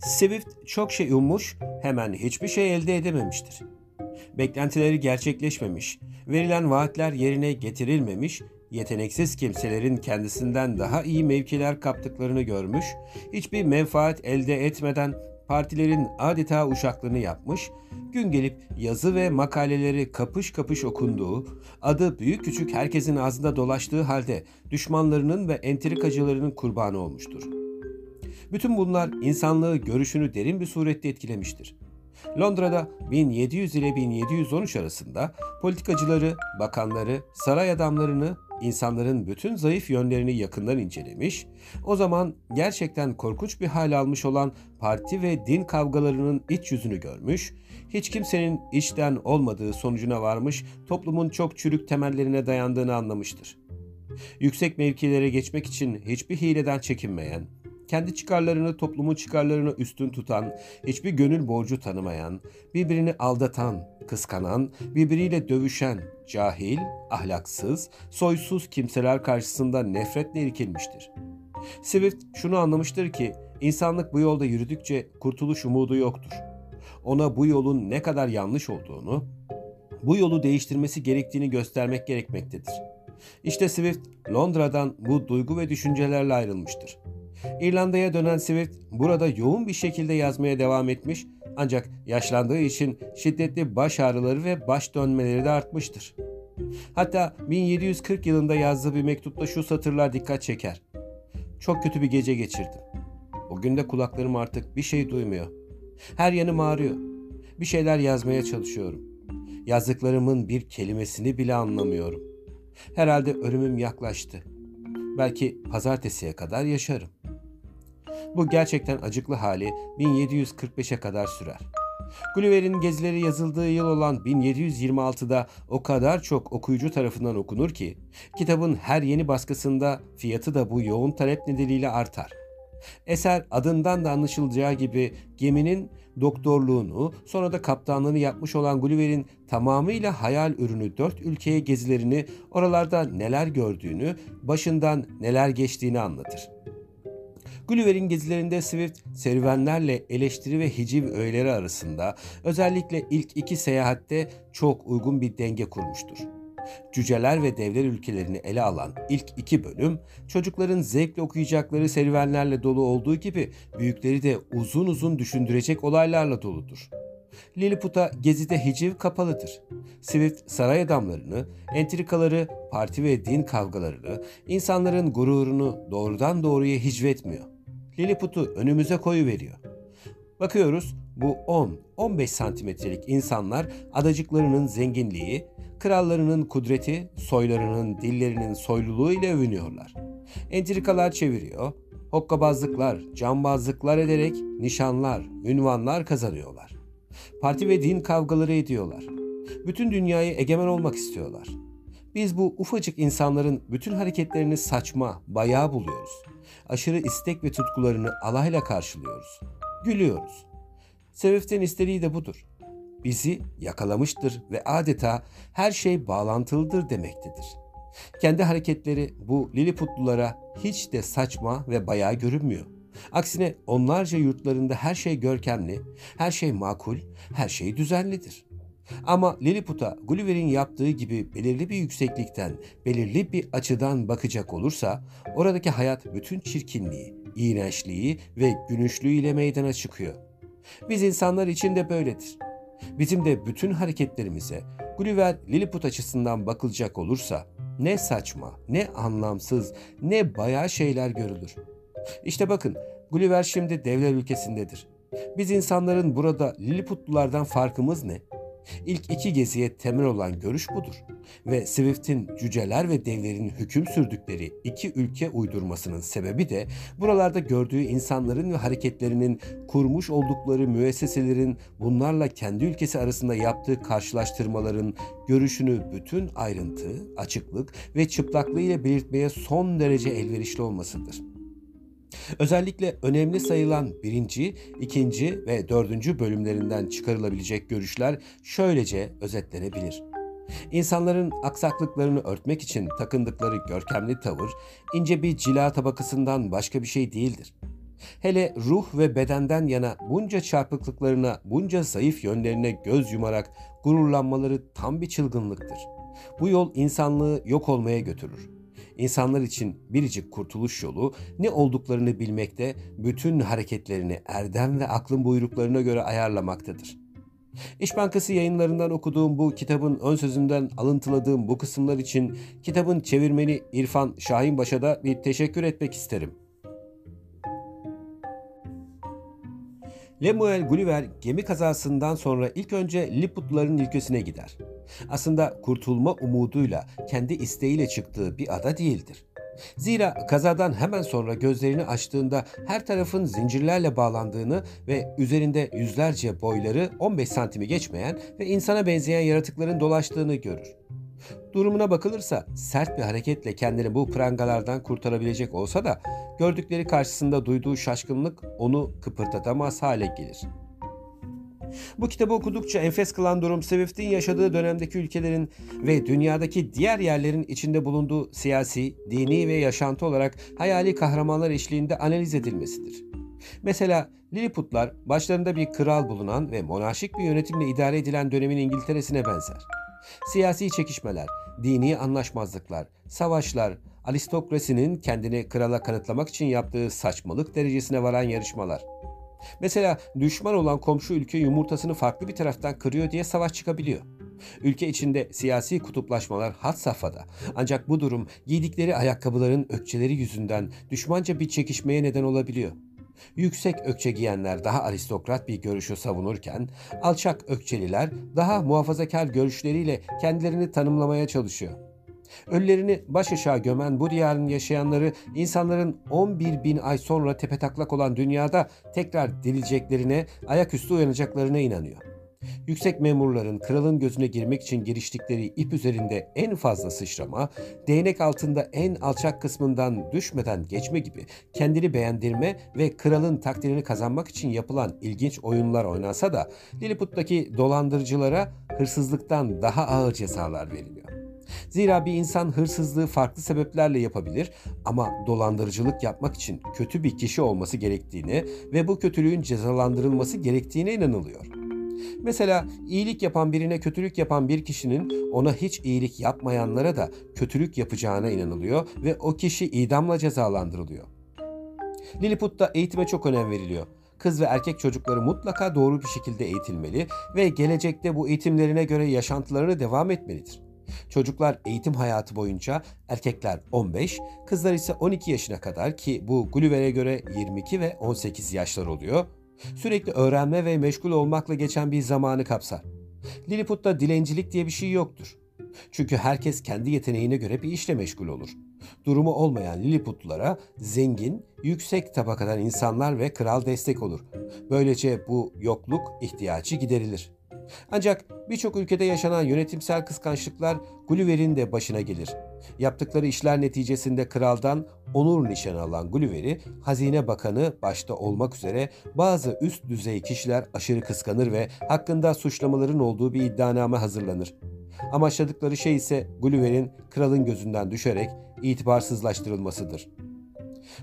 Swift çok şey ummuş, hemen hiçbir şey elde edememiştir. Beklentileri gerçekleşmemiş, verilen vaatler yerine getirilmemiş, yeteneksiz kimselerin kendisinden daha iyi mevkiler kaptıklarını görmüş, hiçbir menfaat elde etmeden partilerin adeta uşaklığını yapmış, gün gelip yazı ve makaleleri kapış kapış okunduğu, adı büyük küçük herkesin ağzında dolaştığı halde düşmanlarının ve entrikacılarının kurbanı olmuştur. Bütün bunlar insanlığı görüşünü derin bir surette etkilemiştir. Londra'da 1700 ile 1713 arasında politikacıları, bakanları, saray adamlarını, insanların bütün zayıf yönlerini yakından incelemiş, o zaman gerçekten korkunç bir hal almış olan parti ve din kavgalarının iç yüzünü görmüş, hiç kimsenin içten olmadığı sonucuna varmış, toplumun çok çürük temellerine dayandığını anlamıştır. Yüksek mevkilere geçmek için hiçbir hileden çekinmeyen, kendi çıkarlarını toplumun çıkarlarına üstün tutan, hiçbir gönül borcu tanımayan, birbirini aldatan, kıskanan, birbiriyle dövüşen, cahil, ahlaksız, soysuz kimseler karşısında nefretle irkilmiştir. Swift şunu anlamıştır ki, insanlık bu yolda yürüdükçe kurtuluş umudu yoktur. Ona bu yolun ne kadar yanlış olduğunu, bu yolu değiştirmesi gerektiğini göstermek gerekmektedir. İşte Swift, Londra'dan bu duygu ve düşüncelerle ayrılmıştır. İrlanda'ya dönen Swift burada yoğun bir şekilde yazmaya devam etmiş ancak yaşlandığı için şiddetli baş ağrıları ve baş dönmeleri de artmıştır. Hatta 1740 yılında yazdığı bir mektupta şu satırlar dikkat çeker. Çok kötü bir gece geçirdim. Bugün de kulaklarım artık bir şey duymuyor. Her yanım ağrıyor. Bir şeyler yazmaya çalışıyorum. Yazdıklarımın bir kelimesini bile anlamıyorum. Herhalde ölümüm yaklaştı. Belki pazartesiye kadar yaşarım. Bu gerçekten acıklı hali 1745'e kadar sürer. Gulliver'in gezileri yazıldığı yıl olan 1726'da o kadar çok okuyucu tarafından okunur ki kitabın her yeni baskısında fiyatı da bu yoğun talep nedeniyle artar. Eser adından da anlaşılacağı gibi geminin doktorluğunu sonra da kaptanlığını yapmış olan Gulliver'in tamamıyla hayal ürünü dört ülkeye gezilerini oralarda neler gördüğünü, başından neler geçtiğini anlatır. Gulliver'in gezilerinde Swift serüvenlerle eleştiri ve hiciv öğeleri arasında özellikle ilk iki seyahatte çok uygun bir denge kurmuştur. Cüceler ve devler ülkelerini ele alan ilk iki bölüm çocukların zevkle okuyacakları serüvenlerle dolu olduğu gibi büyükleri de uzun uzun düşündürecek olaylarla doludur. Lilliput'a gezide hiciv kapalıdır. Swift saray adamlarını, entrikaları, parti ve din kavgalarını, insanların gururunu doğrudan doğruya hicvetmiyor. Lilliput'u önümüze koyu veriyor. Bakıyoruz bu 10-15 santimetrelik insanlar adacıklarının zenginliği, krallarının kudreti, soylarının dillerinin soyluluğu ile övünüyorlar. Entrikalar çeviriyor, hokkabazlıklar, cambazlıklar ederek nişanlar, ünvanlar kazanıyorlar. Parti ve din kavgaları ediyorlar. Bütün dünyayı egemen olmak istiyorlar. Biz bu ufacık insanların bütün hareketlerini saçma, bayağı buluyoruz. Aşırı istek ve tutkularını alayla karşılıyoruz. Gülüyoruz. Swift'in istediği de budur. Bizi yakalamıştır ve adeta her şey bağlantılıdır demektedir. Kendi hareketleri bu Lilliputlulara hiç de saçma ve bayağı görünmüyor. Aksine onlarca yurtlarında her şey görkemli, her şey makul, her şey düzenlidir. Ama Lilliput'a Gulliver'in yaptığı gibi belirli bir yükseklikten, belirli bir açıdan bakacak olursa oradaki hayat bütün çirkinliği, iğrençliği ve gülünçlüğüyle meydana çıkıyor. Biz insanlar için de böyledir. Bizim de bütün hareketlerimize Gulliver Lilliput açısından bakılacak olursa ne saçma, ne anlamsız, ne bayağı şeyler görülür. İşte bakın Gulliver şimdi devler ülkesindedir. Biz insanların burada Lilliputlulardan farkımız ne? İlk iki geziye temel olan görüş budur. Ve Swift'in cüceler ve devlerin hüküm sürdükleri iki ülke uydurmasının sebebi de buralarda gördüğü insanların ve hareketlerinin kurmuş oldukları müesseselerin bunlarla kendi ülkesi arasında yaptığı karşılaştırmaların görüşünü bütün ayrıntı, açıklık ve çıplaklığıyla belirtmeye son derece elverişli olmasıdır. Özellikle önemli sayılan birinci, ikinci ve dördüncü bölümlerinden çıkarılabilecek görüşler şöylece özetlenebilir. İnsanların aksaklıklarını örtmek için takındıkları görkemli tavır ince bir cila tabakasından başka bir şey değildir. Hele ruh ve bedenden yana bunca çarpıklıklarına, bunca zayıf yönlerine göz yumarak gururlanmaları tam bir çılgınlıktır. Bu yol insanlığı yok olmaya götürür. İnsanlar için biricik kurtuluş yolu ne olduklarını bilmekte, bütün hareketlerini erdem ve aklın buyruklarına göre ayarlamaktadır. İş Bankası yayınlarından okuduğum bu kitabın ön sözünden alıntıladığım bu kısımlar için kitabın çevirmeni İrfan Şahinbaş'a da bir teşekkür etmek isterim. Lemuel Gulliver gemi kazasından sonra ilk önce Lilliputların ülkesine gider. Aslında kurtulma umuduyla kendi isteğiyle çıktığı bir ada değildir. Zira kazadan hemen sonra gözlerini açtığında her tarafın zincirlerle bağlandığını ve üzerinde yüzlerce boyları 15 santimi geçmeyen ve insana benzeyen yaratıkların dolaştığını görür. Durumuna bakılırsa sert bir hareketle kendini bu prangalardan kurtarabilecek olsa da gördükleri karşısında duyduğu şaşkınlık onu kıpırdatamaz hale gelir. Bu kitabı okudukça enfes kılan durum Swift'in yaşadığı dönemdeki ülkelerin ve dünyadaki diğer yerlerin içinde bulunduğu siyasi, dini ve yaşantı olarak hayali kahramanlar eşliğinde analiz edilmesidir. Mesela Lilliputlar başlarında bir kral bulunan ve monarşik bir yönetimle idare edilen dönemin İngiltere'sine benzer. Siyasi çekişmeler, dini anlaşmazlıklar, savaşlar, aristokrasinin kendini krala kanıtlamak için yaptığı saçmalık derecesine varan yarışmalar. Mesela düşman olan komşu ülke yumurtasını farklı bir taraftan kırıyor diye savaş çıkabiliyor. Ülke içinde siyasi kutuplaşmalar hat safhada. Ancak bu durum giydikleri ayakkabıların ökçeleri yüzünden düşmanca bir çekişmeye neden olabiliyor. Yüksek ökçe giyenler daha aristokrat bir görüşü savunurken, alçak ökçeliler daha muhafazakar görüşleriyle kendilerini tanımlamaya çalışıyor. Ölülerini baş aşağı gömen bu diyarın yaşayanları insanların 11 bin ay sonra tepetaklak olan dünyada tekrar dirileceklerine, ayaküstü uyanacaklarına inanıyor. Yüksek memurların kralın gözüne girmek için giriştikleri ip üzerinde en fazla sıçrama, değnek altında en alçak kısmından düşmeden geçme gibi kendini beğendirme ve kralın takdirini kazanmak için yapılan ilginç oyunlar oynansa da Lilliput'taki dolandırıcılara hırsızlıktan daha ağır cezalar veriliyor. Zira bir insan hırsızlığı farklı sebeplerle yapabilir ama dolandırıcılık yapmak için kötü bir kişi olması gerektiğine ve bu kötülüğün cezalandırılması gerektiğine inanılıyor. Mesela iyilik yapan birine kötülük yapan bir kişinin ona hiç iyilik yapmayanlara da kötülük yapacağına inanılıyor ve o kişi idamla cezalandırılıyor. Lilliput'ta eğitime çok önem veriliyor. Kız ve erkek çocukları mutlaka doğru bir şekilde eğitilmeli ve gelecekte bu eğitimlerine göre yaşantılarını devam etmelidir. Çocuklar eğitim hayatı boyunca erkekler 15, kızlar ise 12 yaşına kadar ki bu Gulliver'e göre 22 ve 18 yaşlar oluyor. Sürekli öğrenme ve meşgul olmakla geçen bir zamanı kapsar. Lilliput'ta dilencilik diye bir şey yoktur. Çünkü herkes kendi yeteneğine göre bir işle meşgul olur. Durumu olmayan Lilliputlulara zengin, yüksek tabakadan insanlar ve kral destek olur. Böylece bu yokluk ihtiyacı giderilir. Ancak birçok ülkede yaşanan yönetimsel kıskançlıklar Gulliver'in de başına gelir. Yaptıkları işler neticesinde kraldan onur nişanı alan Gulliver'i Hazine Bakanı başta olmak üzere bazı üst düzey kişiler aşırı kıskanır ve hakkında suçlamaların olduğu bir iddianame hazırlanır. Amaçladıkları şey ise Gulliver'in kralın gözünden düşerek itibarsızlaştırılmasıdır.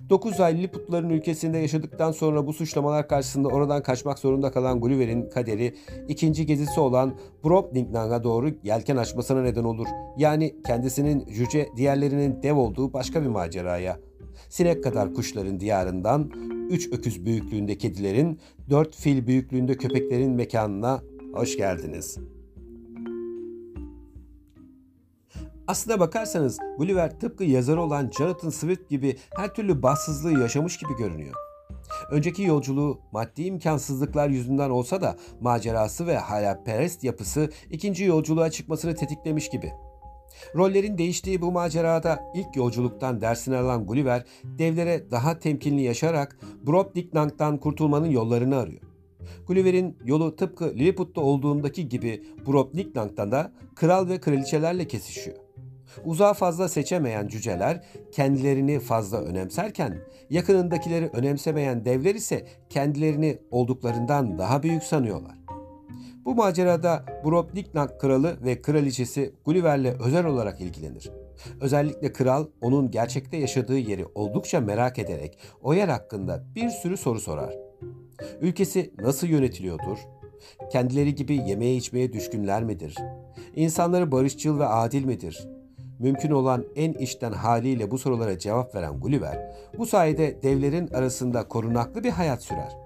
9 ay Lilliputların ülkesinde yaşadıktan sonra bu suçlamalar karşısında oradan kaçmak zorunda kalan Gulliver'in kaderi ikinci gezisi olan Brobdingnag'a doğru yelken açmasına neden olur. Yani kendisinin cüce diğerlerinin dev olduğu başka bir maceraya. Sinek kadar kuşların diyarından, üç öküz büyüklüğünde kedilerin, dört fil büyüklüğünde köpeklerin mekanına hoş geldiniz.'' Aslına bakarsanız Gulliver tıpkı yazarı olan Jonathan Swift gibi her türlü bahtsızlığı yaşamış gibi görünüyor. Önceki yolculuğu maddi imkansızlıklar yüzünden olsa da macerası ve hayalperest yapısı ikinci yolculuğa çıkmasını tetiklemiş gibi. Rollerin değiştiği bu macerada ilk yolculuktan dersini alan Gulliver, devlere daha temkinli yaşarak Brobdingnag'dan kurtulmanın yollarını arıyor. Gulliver'in yolu tıpkı Lilliput'ta olduğundaki gibi Brobdingnag'dan da kral ve kraliçelerle kesişiyor. Uzağı fazla seçemeyen cüceler kendilerini fazla önemserken yakınındakileri önemsemeyen devler ise kendilerini olduklarından daha büyük sanıyorlar. Bu macerada Brobdingnag kralı ve kraliçesi Gulliver'le özel olarak ilgilenir. Özellikle kral onun gerçekte yaşadığı yeri oldukça merak ederek o yer hakkında bir sürü soru sorar. Ülkesi nasıl yönetiliyordur? Kendileri gibi yemeğe içmeye düşkünler midir? İnsanları barışçıl ve adil midir? Mümkün olan en içten haliyle bu sorulara cevap veren Gulliver, bu sayede devlerin arasında korunaklı bir hayat sürer.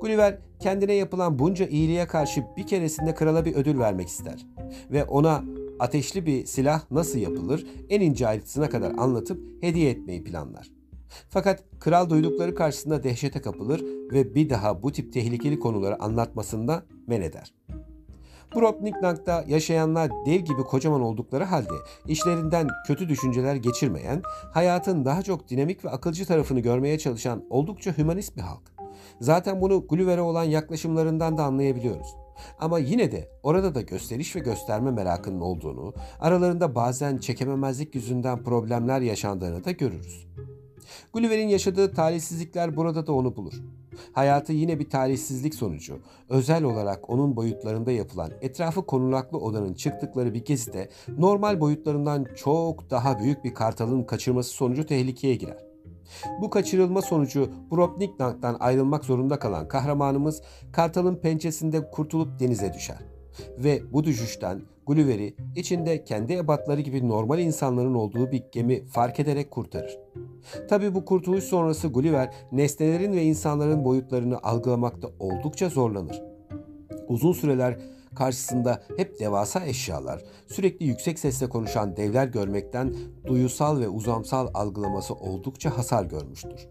Gulliver kendine yapılan bunca iyiliğe karşı bir keresinde krala bir ödül vermek ister ve ona ateşli bir silah nasıl yapılır en ince ayrıntısına kadar anlatıp hediye etmeyi planlar. Fakat kral duydukları karşısında dehşete kapılır ve bir daha bu tip tehlikeli konuları anlatmasında men eder. Brobdingnank'ta yaşayanlar dev gibi kocaman oldukları halde işlerinden kötü düşünceler geçirmeyen, hayatın daha çok dinamik ve akılcı tarafını görmeye çalışan oldukça hümanist bir halk. Zaten bunu Gulliver'e olan yaklaşımlarından da anlayabiliyoruz. Ama yine de orada da gösteriş ve gösterme merakının olduğunu, aralarında bazen çekememezlik yüzünden problemler yaşandığını da görürüz. Gulliver'in yaşadığı talihsizlikler burada da onu bulur. Hayatı yine bir talihsizlik sonucu, özel olarak onun boyutlarında yapılan etrafı korunaklı odanın çıktıkları bir gezide normal boyutlarından çok daha büyük bir kartalın kaçırması sonucu tehlikeye girer. Bu kaçırılma sonucu Bropniknank'tan ayrılmak zorunda kalan kahramanımız Kartal'ın pençesinde kurtulup denize düşer. Ve bu düşüşten Gulliver'i içinde kendi ebatları gibi normal insanların olduğu bir gemi fark ederek kurtarır. Tabi bu kurtuluş sonrası Gulliver nesnelerin ve insanların boyutlarını algılamakta oldukça zorlanır. Uzun süreler karşısında hep devasa eşyalar, sürekli yüksek sesle konuşan devler görmekten duyusal ve uzamsal algılaması oldukça hasar görmüştür.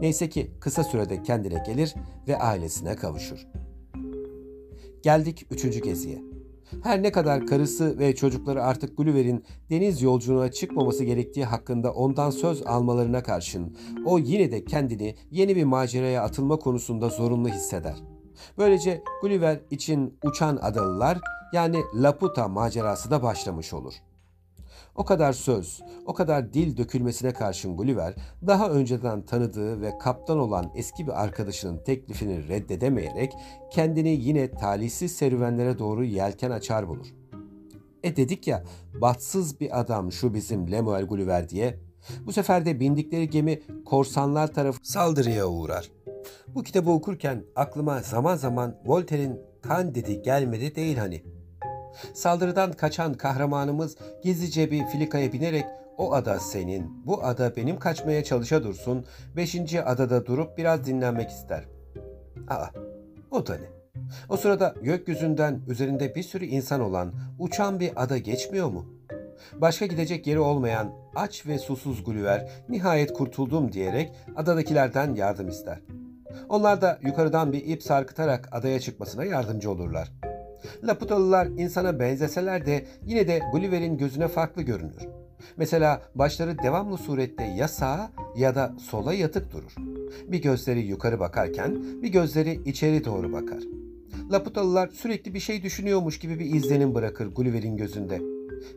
Neyse ki kısa sürede kendine gelir ve ailesine kavuşur. Geldik üçüncü geziye. Her ne kadar karısı ve çocukları artık Gulliver'in deniz yolculuğuna çıkmaması gerektiği hakkında ondan söz almalarına karşın o yine de kendini yeni bir maceraya atılma konusunda zorunlu hisseder. Böylece Gulliver için uçan adalılar yani Laputa macerası da başlamış olur. O kadar söz, o kadar dil dökülmesine karşın Gulliver, daha önceden tanıdığı ve kaptan olan eski bir arkadaşının teklifini reddedemeyerek kendini yine talihsiz serüvenlere doğru yelken açar bulur. E dedik ya, batsız bir adam şu bizim Lemuel Gulliver diye. Bu sefer de bindikleri gemi korsanlar tarafı saldırıya uğrar. Bu kitabı okurken aklıma zaman zaman Voltaire'in kan dedi gelmedi değil hani. Saldırıdan kaçan kahramanımız gizlice bir filikaya binerek o ada senin, bu ada benim kaçmaya çalışa dursun, beşinci adada durup biraz dinlenmek ister. Aa, o da ne? O sırada gökyüzünden üzerinde bir sürü insan olan uçan bir ada geçmiyor mu? Başka gidecek yeri olmayan aç ve susuz Gulliver nihayet kurtuldum diyerek adadakilerden yardım ister. Onlar da yukarıdan bir ip sarkıtarak adaya çıkmasına yardımcı olurlar. Laputalılar insana benzeseler de yine de Gulliver'in gözüne farklı görünür. Mesela başları devamlı surette ya sağa ya da sola yatık durur. Bir gözleri yukarı bakarken bir gözleri içeri doğru bakar. Laputalılar sürekli bir şey düşünüyormuş gibi bir izlenim bırakır Gulliver'in gözünde.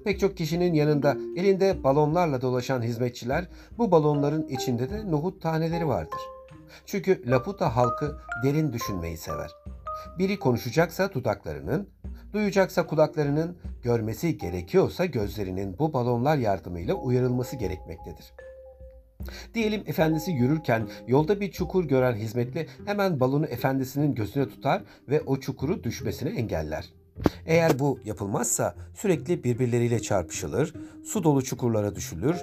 Pek çok kişinin yanında elinde balonlarla dolaşan hizmetçiler bu balonların içinde de nohut taneleri vardır. Çünkü Laputa halkı derin düşünmeyi sever. Biri konuşacaksa dudaklarının, duyacaksa kulaklarının, görmesi gerekiyorsa gözlerinin bu balonlar yardımıyla uyarılması gerekmektedir. Diyelim efendisi yürürken yolda bir çukur gören hizmetli hemen balonu efendisinin gözüne tutar ve o çukuru düşmesini engeller. Eğer bu yapılmazsa sürekli birbirleriyle çarpışılır, su dolu çukurlara düşülür,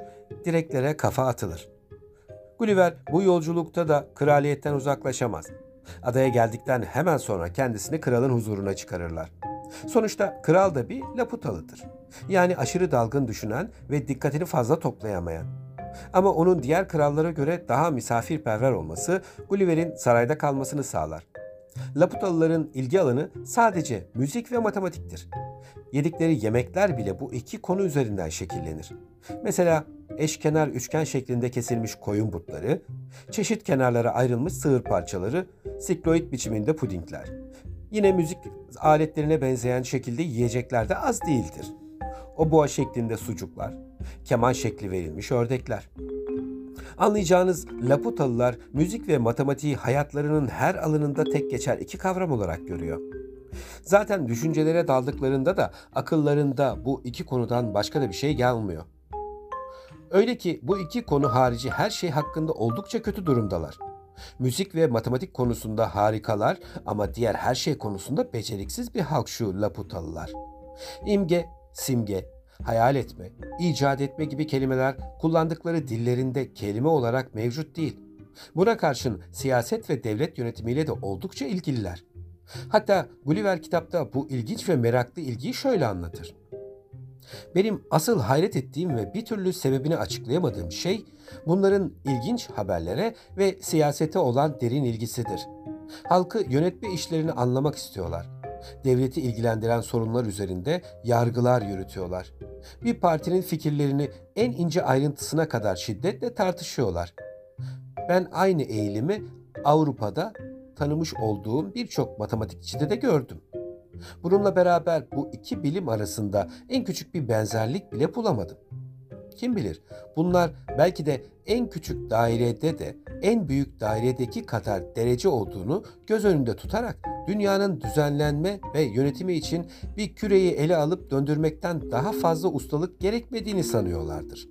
direklere kafa atılır. Gulliver bu yolculukta da kraliyetten uzaklaşamaz. Adaya geldikten hemen sonra kendisini kralın huzuruna çıkarırlar. Sonuçta kral da bir Laputalıdır. Yani aşırı dalgın düşünen ve dikkatini fazla toplayamayan. Ama onun diğer krallara göre daha misafirperver olması Gulliver'in sarayda kalmasını sağlar. Laputalıların ilgi alanı sadece müzik ve matematiktir. Yedikleri yemekler bile bu iki konu üzerinden şekillenir. Mesela eşkenar üçgen şeklinde kesilmiş koyun butları, çeşit kenarlara ayrılmış sığır parçaları, sikloid biçiminde pudingler. Yine müzik aletlerine benzeyen şekilde yiyecekler de az değildir. O boğa şeklinde sucuklar, keman şekli verilmiş ördekler. Anlayacağınız Laputalılar müzik ve matematiği hayatlarının her alanında tek geçer iki kavram olarak görüyor. Zaten düşüncelere daldıklarında da akıllarında bu iki konudan başka da bir şey gelmiyor. Öyle ki bu iki konu harici her şey hakkında oldukça kötü durumdalar. Müzik ve matematik konusunda harikalar ama diğer her şey konusunda beceriksiz bir halk şu Laputalılar. İmge, simge, hayal etme, icat etme gibi kelimeler kullandıkları dillerinde kelime olarak mevcut değil. Buna karşın siyaset ve devlet yönetimiyle de oldukça ilgililer. Hatta Gulliver kitapta bu ilginç ve meraklı ilgiyi şöyle anlatır. Benim asıl hayret ettiğim ve bir türlü sebebini açıklayamadığım şey bunların ilginç haberlere ve siyasete olan derin ilgisidir. Halkı yönetme işlerini anlamak istiyorlar. Devleti ilgilendiren sorunlar üzerinde yargılar yürütüyorlar. Bir partinin fikirlerini en ince ayrıntısına kadar şiddetle tartışıyorlar. Ben aynı eğilimi Avrupa'da tanımış olduğum birçok matematikçide de gördüm. Bununla beraber bu iki bilim arasında en küçük bir benzerlik bile bulamadım. Kim bilir bunlar belki de en küçük dairede de en büyük dairedeki kadar derece olduğunu göz önünde tutarak dünyanın düzenlenme ve yönetimi için bir küreyi ele alıp döndürmekten daha fazla ustalık gerekmediğini sanıyorlardır.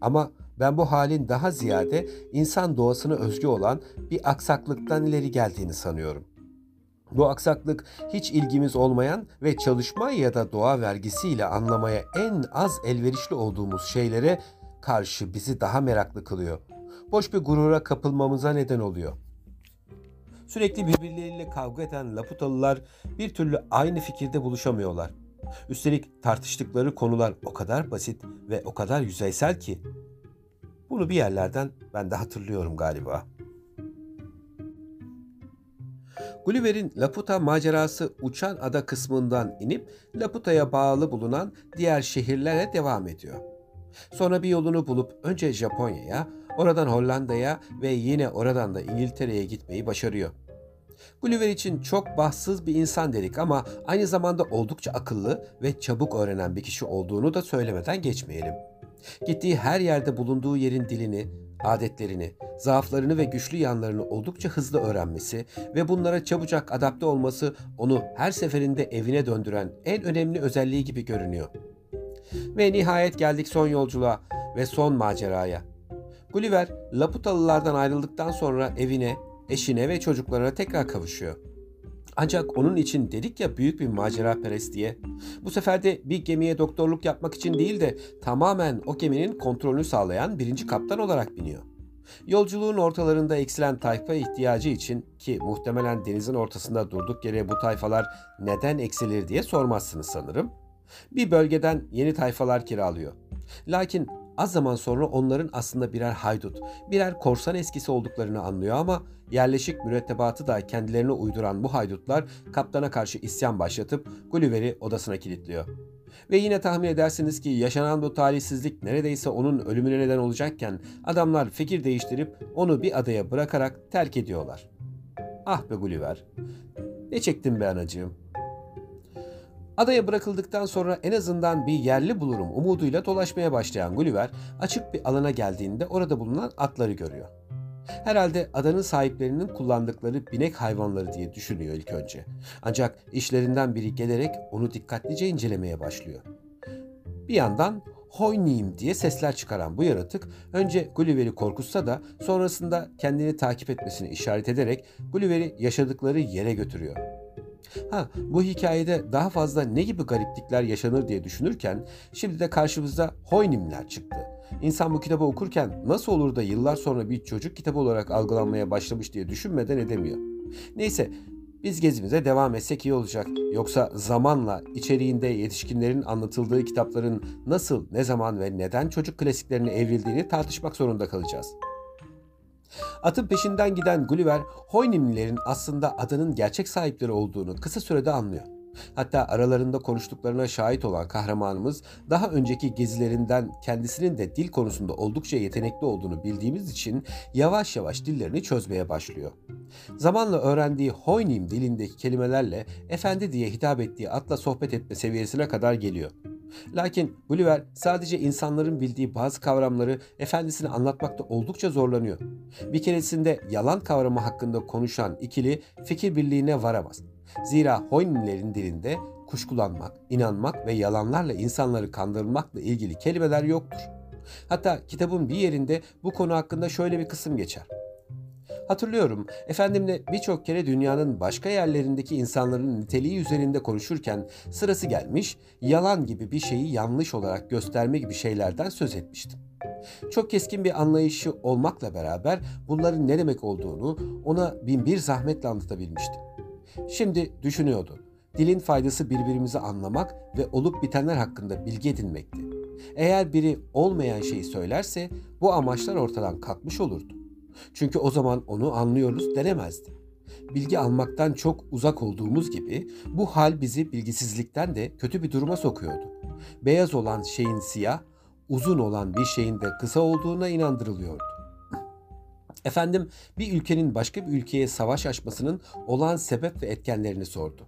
Ama ben bu halin daha ziyade insan doğasına özgü olan bir aksaklıktan ileri geldiğini sanıyorum. Bu aksaklık hiç ilgimiz olmayan ve çalışma ya da doğa vergisiyle anlamaya en az elverişli olduğumuz şeylere karşı bizi daha meraklı kılıyor. Boş bir gurura kapılmamıza neden oluyor. Sürekli birbirleriyle kavga eden Laputalılar bir türlü aynı fikirde buluşamıyorlar. Üstelik tartıştıkları konular o kadar basit ve o kadar yüzeysel ki. Bunu bir yerlerden ben de hatırlıyorum galiba. Gulliver'in Laputa macerası uçan ada kısmından inip Laputa'ya bağlı bulunan diğer şehirlere devam ediyor. Sonra bir yolunu bulup önce Japonya'ya, oradan Hollanda'ya ve yine oradan da İngiltere'ye gitmeyi başarıyor. Gulliver için çok bahtsız bir insan dedik ama aynı zamanda oldukça akıllı ve çabuk öğrenen bir kişi olduğunu da söylemeden geçmeyelim. Gittiği her yerde bulunduğu yerin dilini, adetlerini, zaaflarını ve güçlü yanlarını oldukça hızlı öğrenmesi ve bunlara çabucak adapte olması onu her seferinde evine döndüren en önemli özelliği gibi görünüyor. Ve nihayet geldik son yolculuğa ve son maceraya. Gulliver, Laputalılardan ayrıldıktan sonra evine, eşine ve çocuklarına tekrar kavuşuyor. Ancak onun için dedik ya büyük bir macera perest diye. Bu sefer de bir gemiye doktorluk yapmak için değil de tamamen o geminin kontrolünü sağlayan birinci kaptan olarak biniyor. Yolculuğun ortalarında eksilen tayfa ihtiyacı için ki muhtemelen denizin ortasında durduk yere bu tayfalar neden eksilir diye sormazsınız sanırım. Bir bölgeden yeni tayfalar kiralıyor. Lakin Az zaman sonra onların aslında birer haydut, birer korsan eskisi olduklarını anlıyor ama yerleşik mürettebatı da kendilerine uyduran bu haydutlar kaptana karşı isyan başlatıp Gulliver'i odasına kilitliyor. Ve yine tahmin edersiniz ki yaşanan bu talihsizlik neredeyse onun ölümüne neden olacakken adamlar fikir değiştirip onu bir adaya bırakarak terk ediyorlar. Ah be Gulliver, ne çektin be anacığım. Adaya bırakıldıktan sonra en azından bir yerli bulurum umuduyla dolaşmaya başlayan Gulliver açık bir alana geldiğinde orada bulunan atları görüyor. Herhalde adanın sahiplerinin kullandıkları binek hayvanları diye düşünüyor ilk önce. Ancak işlerinden biri gelerek onu dikkatlice incelemeye başlıyor. Bir yandan Hoyniyim diye sesler çıkaran bu yaratık önce Gulliver'i korkutsa da sonrasında kendini takip etmesini işaret ederek Gulliver'i yaşadıkları yere götürüyor. Ha bu hikayede daha fazla ne gibi gariplikler yaşanır diye düşünürken şimdi de karşımızda Hoynimler çıktı. İnsan bu kitabı okurken nasıl olur da yıllar sonra bir çocuk kitabı olarak algılanmaya başlamış diye düşünmeden edemiyor. Neyse biz gezimize devam etsek iyi olacak. Yoksa zamanla içeriğinde yetişkinlerin anlatıldığı kitapların nasıl, ne zaman ve neden çocuk klasiklerine evrildiğini tartışmak zorunda kalacağız. Atın peşinden giden Gulliver, Hoynimlilerin aslında adanın gerçek sahipleri olduğunu kısa sürede anlıyor. Hatta aralarında konuştuklarına şahit olan kahramanımız daha önceki gezilerinden kendisinin de dil konusunda oldukça yetenekli olduğunu bildiğimiz için yavaş yavaş dillerini çözmeye başlıyor. Zamanla öğrendiği Hoynim dilindeki kelimelerle efendi diye hitap ettiği atla sohbet etme seviyesine kadar geliyor. Lakin Gulliver sadece insanların bildiği bazı kavramları efendisine anlatmakta oldukça zorlanıyor. Bir keresinde yalan kavramı hakkında konuşan ikili fikir birliğine varamaz. Zira Hoynilerin dilinde kuşkulanmak, inanmak ve yalanlarla insanları kandırmakla ilgili kelimeler yoktur. Hatta kitabın bir yerinde bu konu hakkında şöyle bir kısım geçer. Hatırlıyorum, efendimle birçok kere dünyanın başka yerlerindeki insanların niteliği üzerinde konuşurken sırası gelmiş, yalan gibi bir şeyi yanlış olarak gösterme gibi şeylerden söz etmiştim. Çok keskin bir anlayışı olmakla beraber bunların ne demek olduğunu ona bin bir zahmetle anlatabilmiştim. Şimdi düşünüyordu. Dilin faydası birbirimizi anlamak ve olup bitenler hakkında bilgi edinmekti. Eğer biri olmayan şeyi söylerse bu amaçlar ortadan kalkmış olurdu. Çünkü o zaman onu anlıyoruz denemezdi. Bilgi almaktan çok uzak olduğumuz gibi bu hal bizi bilgisizlikten de kötü bir duruma sokuyordu. Beyaz olan şeyin siyah, uzun olan bir şeyin de kısa olduğuna inandırılıyordu. Efendim bir ülkenin başka bir ülkeye savaş açmasının olan sebep ve etkenlerini sordu.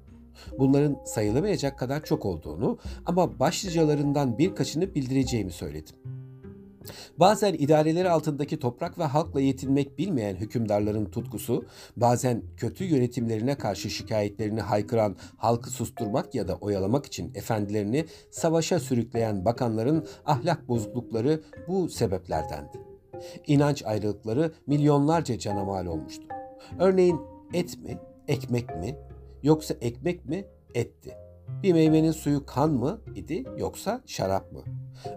Bunların sayılamayacak kadar çok olduğunu ama başlıcalarından birkaçını bildireceğimi söyledim. Bazen idareleri altındaki toprak ve halkla yetinmek bilmeyen hükümdarların tutkusu, bazen kötü yönetimlerine karşı şikayetlerini haykıran halkı susturmak ya da oyalamak için efendilerini savaşa sürükleyen bakanların ahlak bozuklukları bu sebeplerdendi. İnanç ayrılıkları milyonlarca cana mal olmuştu. Örneğin et mi, ekmek mi, yoksa ekmek mi, etti. Bir meyvenin suyu kan mı idi yoksa şarap mı?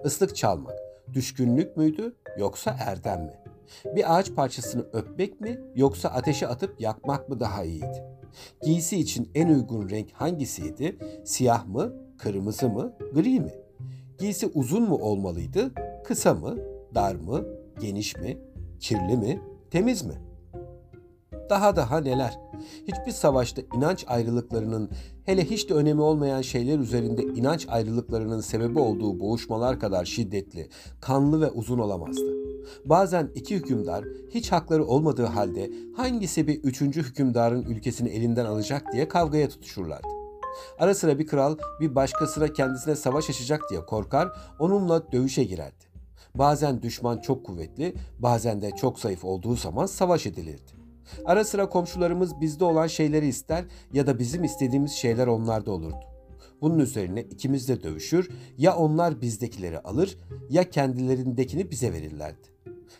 Islık çalmak, düşkünlük müydü yoksa erdem mi? Bir ağaç parçasını öpmek mi yoksa ateşe atıp yakmak mı daha iyiydi? Giysi için en uygun renk hangisiydi? Siyah mı, kırmızı mı, gri mi? Giysi uzun mu olmalıydı, kısa mı, dar mı, geniş mi, kirli mi, temiz mi? Daha daha neler. Hiçbir savaşta inanç ayrılıklarının hele hiç de önemi olmayan şeyler üzerinde inanç ayrılıklarının sebebi olduğu boğuşmalar kadar şiddetli, kanlı ve uzun olamazdı. Bazen iki hükümdar hiç hakları olmadığı halde hangisi bir üçüncü hükümdarın ülkesini elinden alacak diye kavgaya tutuşurlardı. Ara sıra bir kral bir başkasına kendisine savaş açacak diye korkar, onunla dövüşe girerdi. Bazen düşman çok kuvvetli, bazen de çok zayıf olduğu zaman savaş edilirdi. Ara sıra komşularımız bizde olan şeyleri ister ya da bizim istediğimiz şeyler onlarda olurdu. Bunun üzerine ikimiz de dövüşür, ya onlar bizdekileri alır ya kendilerindekini bize verirlerdi.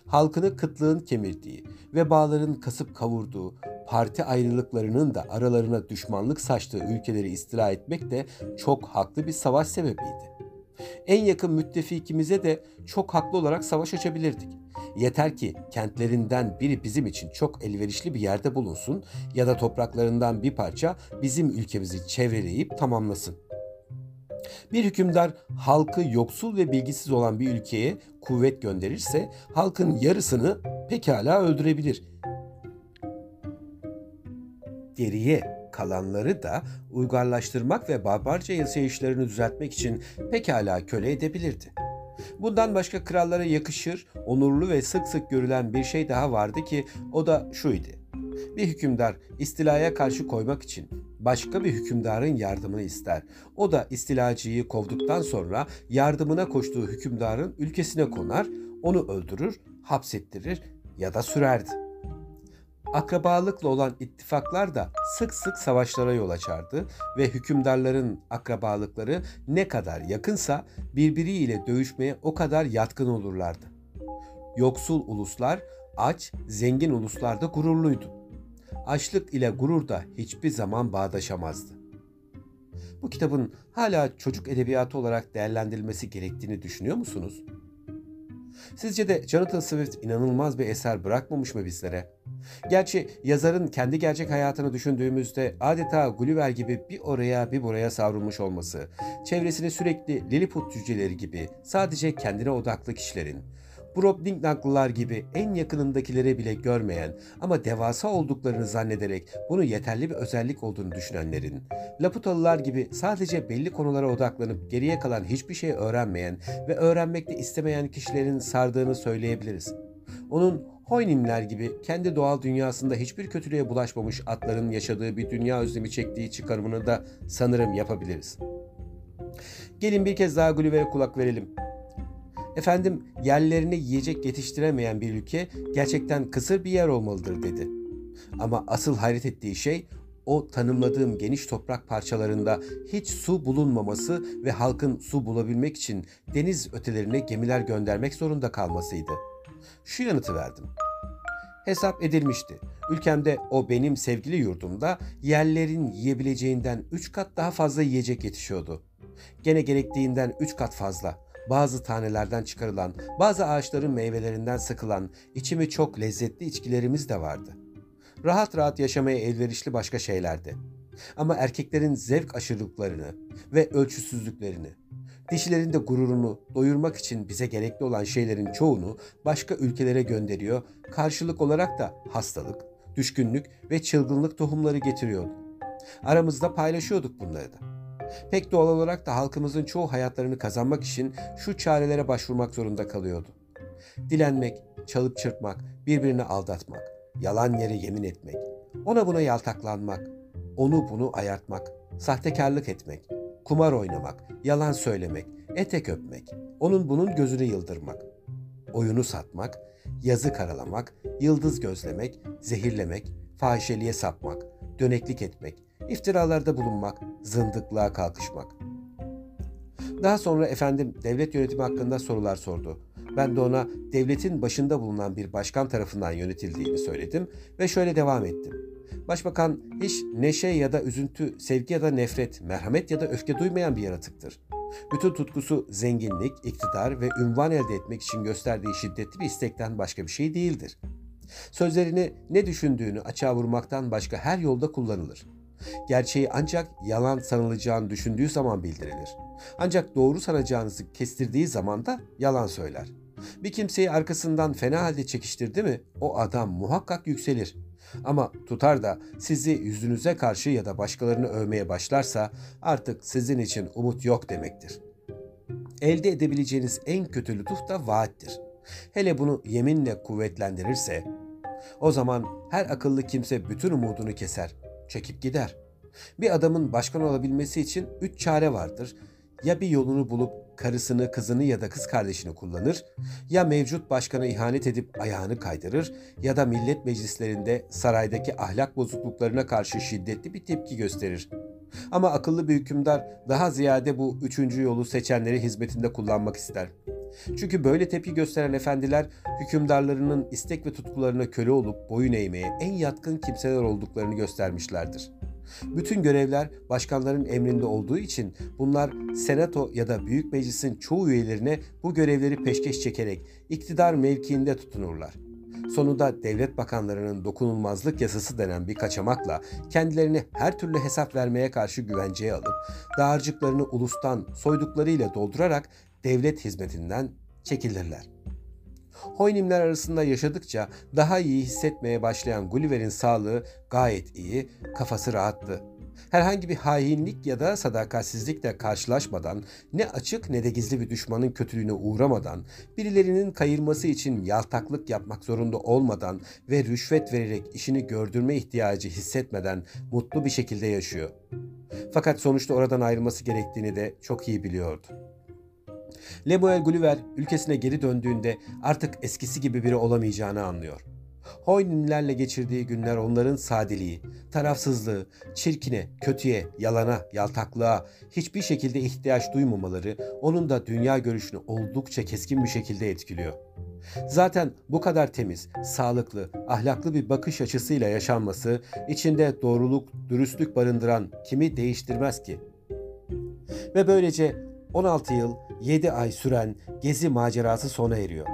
Halkını kıtlığın kemirdiği ve bağların kasıp kavurduğu, parti ayrılıklarının da aralarına düşmanlık saçtığı ülkeleri istila etmek de çok haklı bir savaş sebebiydi. En yakın müttefikimize de çok haklı olarak savaş açabilirdik. Yeter ki kentlerinden biri bizim için çok elverişli bir yerde bulunsun ya da topraklarından bir parça bizim ülkemizi çevreleyip tamamlasın. Bir hükümdar halkı yoksul ve bilgisiz olan bir ülkeye kuvvet gönderirse halkın yarısını pekala öldürebilir. Geriye kalanları da uygarlaştırmak ve barbarca yaşayışlarını düzeltmek için pekala köle edebilirdi. Bundan başka krallara yakışır, onurlu ve sık sık görülen bir şey daha vardı ki o da şuydu. Bir hükümdar istilaya karşı koymak için başka bir hükümdarın yardımını ister. O da istilacıyı kovduktan sonra yardımına koştuğu hükümdarın ülkesine konar, onu öldürür, hapsettirir ya da sürerdi. Akrabalıkla olan ittifaklar da sık sık savaşlara yol açardı ve hükümdarların akrabalıkları ne kadar yakınsa birbiriyle dövüşmeye o kadar yatkın olurlardı. Yoksul uluslar aç, zengin uluslar da gururluydu. Açlık ile gurur da hiçbir zaman bağdaşamazdı. Bu kitabın hala çocuk edebiyatı olarak değerlendirilmesi gerektiğini düşünüyor musunuz? Sizce de Jonathan Swift inanılmaz bir eser bırakmamış mı bizlere? Gerçi yazarın kendi gerçek hayatını düşündüğümüzde adeta Gulliver gibi bir oraya bir buraya savrulmuş olması, çevresini sürekli Lilliput cüceleri gibi sadece kendine odaklı kişilerin, Brobdingnaglılar gibi en yakınındakilere bile görmeyen ama devasa olduklarını zannederek bunu yeterli bir özellik olduğunu düşünenlerin, Laputalılar gibi sadece belli konulara odaklanıp geriye kalan hiçbir şey öğrenmeyen ve öğrenmekte istemeyen kişilerin sardığını söyleyebiliriz. Onun Hoynimler gibi kendi doğal dünyasında hiçbir kötülüğe bulaşmamış atların yaşadığı bir dünya özlemi çektiği çıkarımını da sanırım yapabiliriz. Gelin bir kez daha Gulliver'e kulak verelim. Efendim yerlerine yiyecek yetiştiremeyen bir ülke gerçekten kısır bir yer olmalıdır dedi. Ama asıl hayret ettiği şey o tanımladığım geniş toprak parçalarında hiç su bulunmaması ve halkın su bulabilmek için deniz ötelerine gemiler göndermek zorunda kalmasıydı. Şu yanıtı verdim. Hesap edilmişti. Ülkemde o benim sevgili yurdumda yerlerin yiyebileceğinden 3 kat daha fazla yiyecek yetişiyordu. Gene gerektiğinden 3 kat fazla. Bazı tanelerden çıkarılan, bazı ağaçların meyvelerinden sıkılan, içimi çok lezzetli içkilerimiz de vardı. Rahat rahat yaşamaya elverişli başka şeylerdi. Ama erkeklerin zevk aşırılıklarını ve ölçüsüzlüklerini, dişilerin de gururunu doyurmak için bize gerekli olan şeylerin çoğunu başka ülkelere gönderiyor, karşılık olarak da hastalık, düşkünlük ve çılgınlık tohumları getiriyordu. Aramızda paylaşıyorduk bunları da. Pek doğal olarak da halkımızın çoğu hayatlarını kazanmak için şu çarelere başvurmak zorunda kalıyordu. Dilenmek, çalıp çırpmak, birbirini aldatmak, yalan yere yemin etmek, ona buna yaltaklanmak, onu bunu ayartmak, sahtekarlık etmek, kumar oynamak, yalan söylemek, etek öpmek, onun bunun gözünü yıldırmak, oyunu satmak, yazı karalamak, yıldız gözlemek, zehirlemek, fahişeliğe sapmak, döneklik etmek, iftiralarda bulunmak, zındıklığa kalkışmak. Daha sonra efendim devlet yönetimi hakkında sorular sordu. Ben de ona devletin başında bulunan bir başkan tarafından yönetildiğini söyledim ve şöyle devam ettim. Başbakan hiç neşe ya da üzüntü, sevgi ya da nefret, merhamet ya da öfke duymayan bir yaratıktır. Bütün tutkusu zenginlik, iktidar ve ünvan elde etmek için gösterdiği şiddetli bir istekten başka bir şey değildir. Sözlerini ne düşündüğünü açığa vurmaktan başka her yolda kullanılır. Gerçeği ancak yalan sanılacağını düşündüğü zaman bildirilir. Ancak doğru sanacağınızı kestirdiği zaman da yalan söyler. Bir kimseyi arkasından fena halde çekiştirdi mi o adam muhakkak yükselir. Ama tutar da sizi yüzünüze karşı ya da başkalarını övmeye başlarsa artık sizin için umut yok demektir. Elde edebileceğiniz en kötü lütuf da vaattir. Hele bunu yeminle kuvvetlendirirse o zaman her akıllı kimse bütün umudunu keser, çekip gider. Bir adamın başkan olabilmesi için üç çare vardır ya bir yolunu bulup karısını, kızını ya da kız kardeşini kullanır, ya mevcut başkana ihanet edip ayağını kaydırır ya da millet meclislerinde saraydaki ahlak bozukluklarına karşı şiddetli bir tepki gösterir. Ama akıllı bir hükümdar daha ziyade bu üçüncü yolu seçenleri hizmetinde kullanmak ister. Çünkü böyle tepki gösteren efendiler hükümdarlarının istek ve tutkularına köle olup boyun eğmeye en yatkın kimseler olduklarını göstermişlerdir. Bütün görevler başkanların emrinde olduğu için bunlar senato ya da büyük meclisin çoğu üyelerine bu görevleri peşkeş çekerek iktidar mevkiinde tutunurlar. Sonunda devlet bakanlarının dokunulmazlık yasası denen bir kaçamakla kendilerini her türlü hesap vermeye karşı güvenceye alıp dağarcıklarını ulustan soyduklarıyla doldurarak devlet hizmetinden çekilirler. Hoynimler arasında yaşadıkça daha iyi hissetmeye başlayan Gulliver'in sağlığı gayet iyi, kafası rahattı. Herhangi bir hainlik ya da sadakatsizlikle karşılaşmadan, ne açık ne de gizli bir düşmanın kötülüğüne uğramadan, birilerinin kayırması için yaltaklık yapmak zorunda olmadan ve rüşvet vererek işini gördürme ihtiyacı hissetmeden mutlu bir şekilde yaşıyor. Fakat sonuçta oradan ayrılması gerektiğini de çok iyi biliyordu. Lemuel Gulliver ülkesine geri döndüğünde artık eskisi gibi biri olamayacağını anlıyor. Hoyninlerle geçirdiği günler onların sadeliği, tarafsızlığı, çirkine, kötüye, yalana, yaltaklığa hiçbir şekilde ihtiyaç duymamaları onun da dünya görüşünü oldukça keskin bir şekilde etkiliyor. Zaten bu kadar temiz, sağlıklı, ahlaklı bir bakış açısıyla yaşanması içinde doğruluk, dürüstlük barındıran kimi değiştirmez ki? Ve böylece 16 yıl 7 ay süren gezi macerası sona eriyor.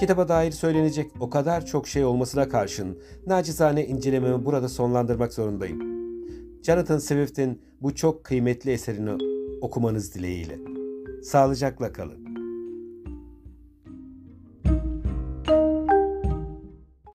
Kitaba dair söylenecek o kadar çok şey olmasına karşın nacizane incelememi burada sonlandırmak zorundayım. Jonathan Swift'in bu çok kıymetli eserini okumanız dileğiyle. Sağlıcakla kalın.